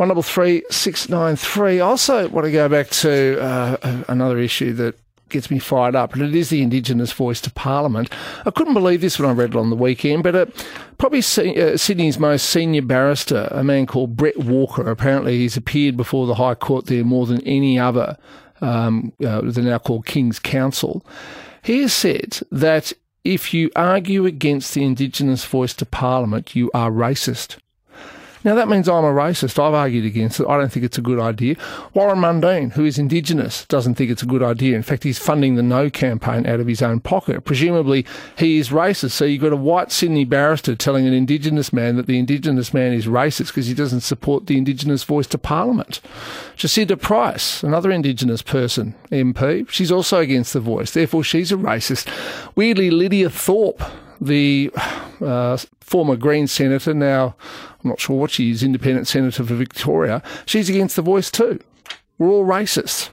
One double three six nine three. I also want to go back to uh, another issue that gets me fired up, and it is the Indigenous voice to Parliament. I couldn't believe this when I read it on the weekend, but uh, probably uh, Sydney's most senior barrister, a man called Bret Walker, apparently he's appeared before the High Court there more than any other. Um, uh, they're now called King's Counsel. He has said that if you argue against the Indigenous voice to Parliament, you are racist. Now, that means I'm a racist. I've argued against it. I don't think it's a good idea. Warren Mundine, who is Indigenous, doesn't think it's a good idea. In fact, he's funding the No campaign out of his own pocket. Presumably, he is racist. So you've got a white Sydney barrister telling an Indigenous man that the Indigenous man is racist because he doesn't support the Indigenous voice to Parliament. Jacinta Price, another Indigenous person, MP, she's also against the voice. Therefore, she's a racist. Weirdly, Lydia Thorpe, the uh, former Green senator, now I'm not sure what she is, independent senator for Victoria, she's against the voice too. We're all racist.